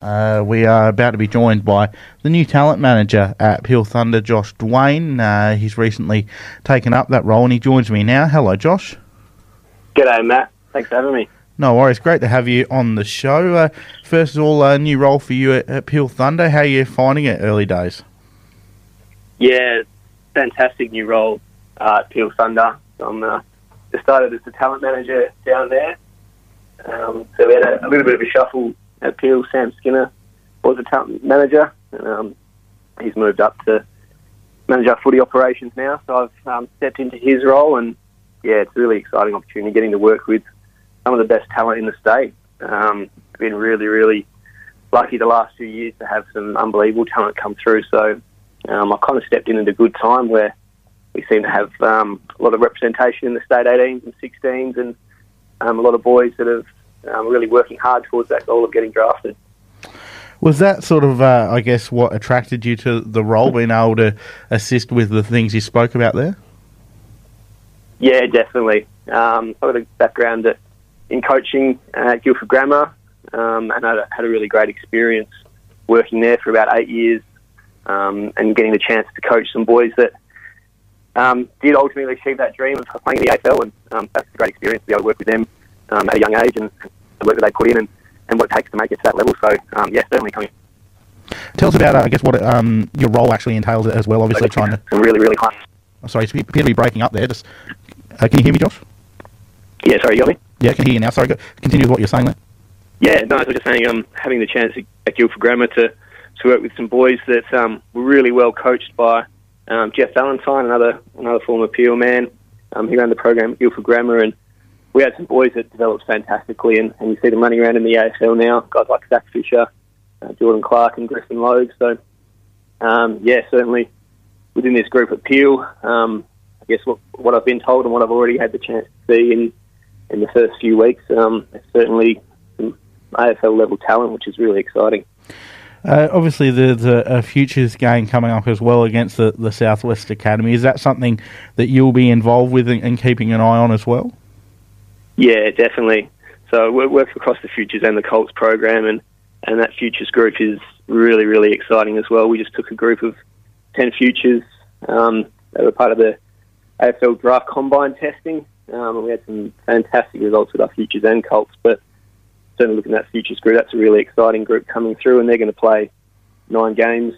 Uh, we are about to be joined by the new talent manager at Peel Thunder, Josh Duane. Uh, he's recently taken up that role and he joins me now. Hello, Josh. G'day, Matt. Thanks for having me. No worries. Great to have you on the show. Uh, first of all, a new role for you at, at Peel Thunder. How are you finding it early days? Yeah, fantastic new role uh, at Peel Thunder. I'm uh, just started as the talent manager down there. Um, so we had a, a little bit of a shuffle at Peel. Sam Skinner was a talent manager, um, he's moved up to manage our footy operations now. So I've um, stepped into his role, and yeah, it's a really exciting opportunity getting to work with some of the best talent in the state. Um, been really, really lucky the last few years to have some unbelievable talent come through. So um, I kind of stepped in at a good time where we seem to have um, a lot of representation in the state 18s and 16s, and um, a lot of boys that have um, really working hard towards that goal of getting drafted. Was that sort of, uh, I guess, what attracted you to the role, being able to assist with the things you spoke about there? Yeah, definitely. Um, I've got a background at, in coaching at Guildford Grammar, um, and I had a really great experience working there for about eight years, um, and getting the chance to coach some boys that um, did ultimately achieve that dream of playing in the AFL, and um, that's a great experience to be able to work with them um, at a young age and the work that they put in and, and what it takes to make it to that level. So, um, yeah, certainly coming. Tell us about, uh, I guess, what um, your role actually entails as well. Obviously, trying to. Really, really high. Oh, sorry, you appear to be breaking up there. Just uh, can you hear me, Josh? Yeah, sorry, you got me. Yeah, I can hear you now. Sorry, go, continue with what you're saying there. Yeah, no, I was just saying, um, having the chance at Guildford Grammar to, to work with some boys that um, were really well coached by um, Jeff Valentine, another another former Peel man. Um, he ran the program at Guildford Grammar, and we had some boys that developed fantastically, and, and you see them running around in the AFL now. Guys like Zach Fisher, uh, Jordan Clark, and Griffin Logue. So, um, yeah, certainly within this group at Peel, um, I guess what, what I've been told and what I've already had the chance to see in in the first few weeks, um, certainly some AFL level talent, which is really exciting. Uh, obviously, there's a, a, futures game coming up as well against the, the Southwest Academy. Is that something that you'll be involved with and keeping an eye on as well? Yeah, definitely. So we work across the futures and the Colts program, and, and that futures group is really, really exciting as well. We just took a group of 10 futures um, that were part of the AFL draft combine testing, um, and we had some fantastic results with our futures and Colts, but certainly looking at that futures group, that's a really exciting group coming through, and they're going to play nine games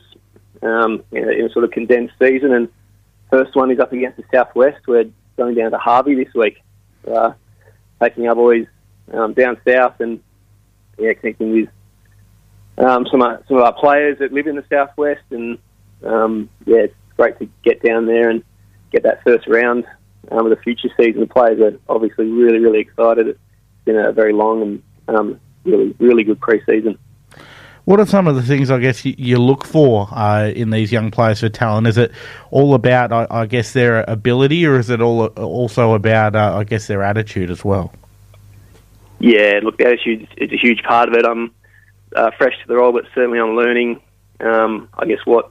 um, in, a, in, a, sort of condensed season. And first one is up against the Southwest. We're going down to Harvey this week, uh, taking our boys um, down south and yeah, connecting with um, some of, some of our players that live in the Southwest. And um, yeah, it's great to get down there and get that first round um, of the future season. The players are obviously really, really excited. It's been a very long and um, really, really good pre-season. What are some of the things I guess you, look for uh, in these young players for talent? Is it all about, I, I guess, their ability, or is it all also about, uh, I guess, their attitude as well? Yeah, look, the attitude is a huge part of it. I'm uh, fresh to the role, but certainly I'm learning, um, I guess, what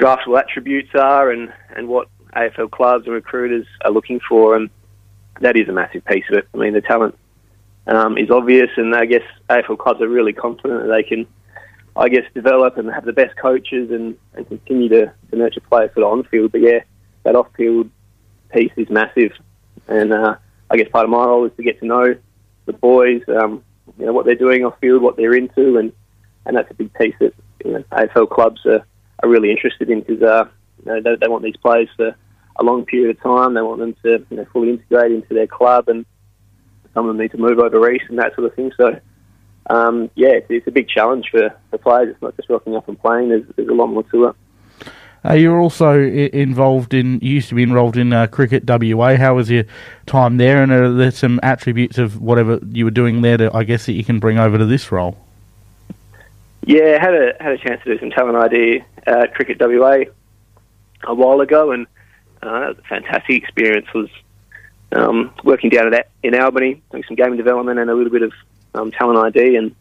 draftable attributes are and, and what AFL clubs and recruiters are looking for, and that is a massive piece of it. I mean, the talent um, is obvious, and I guess AFL clubs are really confident that they can, I guess, develop and have the best coaches and, and continue to, to nurture players for the on field. But yeah, that off field piece is massive, and uh, I guess part of my role is to get to know the boys, um, you know, what they're doing off field, what they're into, and and that's a big piece that you know, AFL clubs are, are really interested in because uh, you know, they, they want these players for a long period of time. They want them to you know, fully integrate into their club and some of them need to move over east and that sort of thing. So, um, yeah, it's, it's, a big challenge for the players. It's not just rocking up and playing. There's, there's a lot more to it. Uh, you're also involved in. You used to be involved in uh, cricket WA. How was your time there? And are there some attributes of whatever you were doing there to, I guess, that you can bring over to this role? Yeah, had a had a chance to do some talent ID at uh, cricket WA a while ago, and uh, that was a fantastic experience. Was um, working down at in Albany, doing some gaming development and a little bit of um, talent ID, and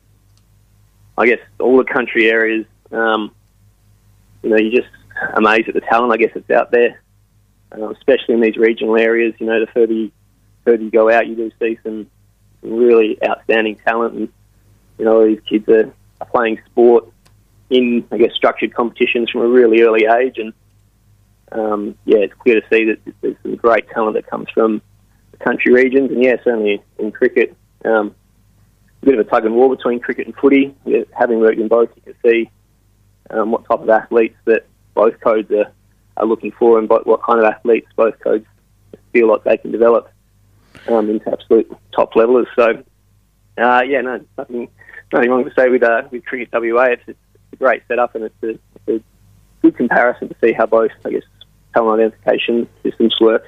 I guess all the country areas. Um, you know, you're just amazed at the talent. I guess it's out there, uh, especially in these regional areas. You know, the further you, further you go out, you do see some, some really outstanding talent, and you know, these kids are are playing sport in, I guess, structured competitions from a really early age. And um, yeah, it's clear to see that there's some great talent that comes from the country regions. And yeah, certainly in cricket, um, a bit of a tug and war between cricket and footy. Yeah, having worked in both, you can see um, what type of athletes that both codes are, are looking for and what kind of athletes both codes feel like they can develop um, into absolute top levelers. So, uh, yeah, no, nothing, nothing wrong to say with uh, with Cricket WA. It's, it's a great setup and it's a, it's a good comparison to see how both, I guess, talent identification systems work.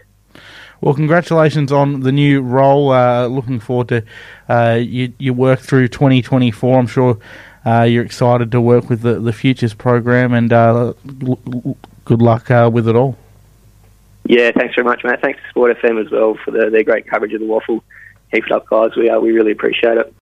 Well, congratulations on the new role. Uh, looking forward to uh, you, you work through 2024. I'm sure uh, you're excited to work with the, the Futures program, and uh, l- l- good luck uh, with it all. Yeah, thanks very much, mate. Thanks to Sport FM as well for the, their great coverage of the WAFL. Keep it up, guys. We, uh, we really appreciate it.